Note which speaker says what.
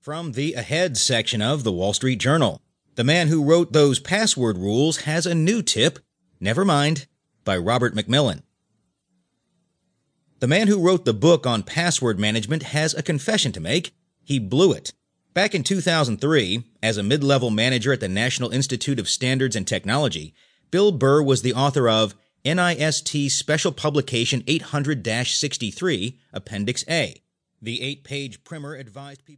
Speaker 1: From the A-Hed section of the Wall Street Journal. The man who wrote those password rules has a new tip. Never mind. By Robert McMillan. The man who wrote the book on password management has a confession to make. He blew it. Back in 2003, as a mid level manager at the National Institute of Standards and Technology, Bill Burr was the author of NIST Special Publication 800 63, Appendix A. The eight page primer advised people.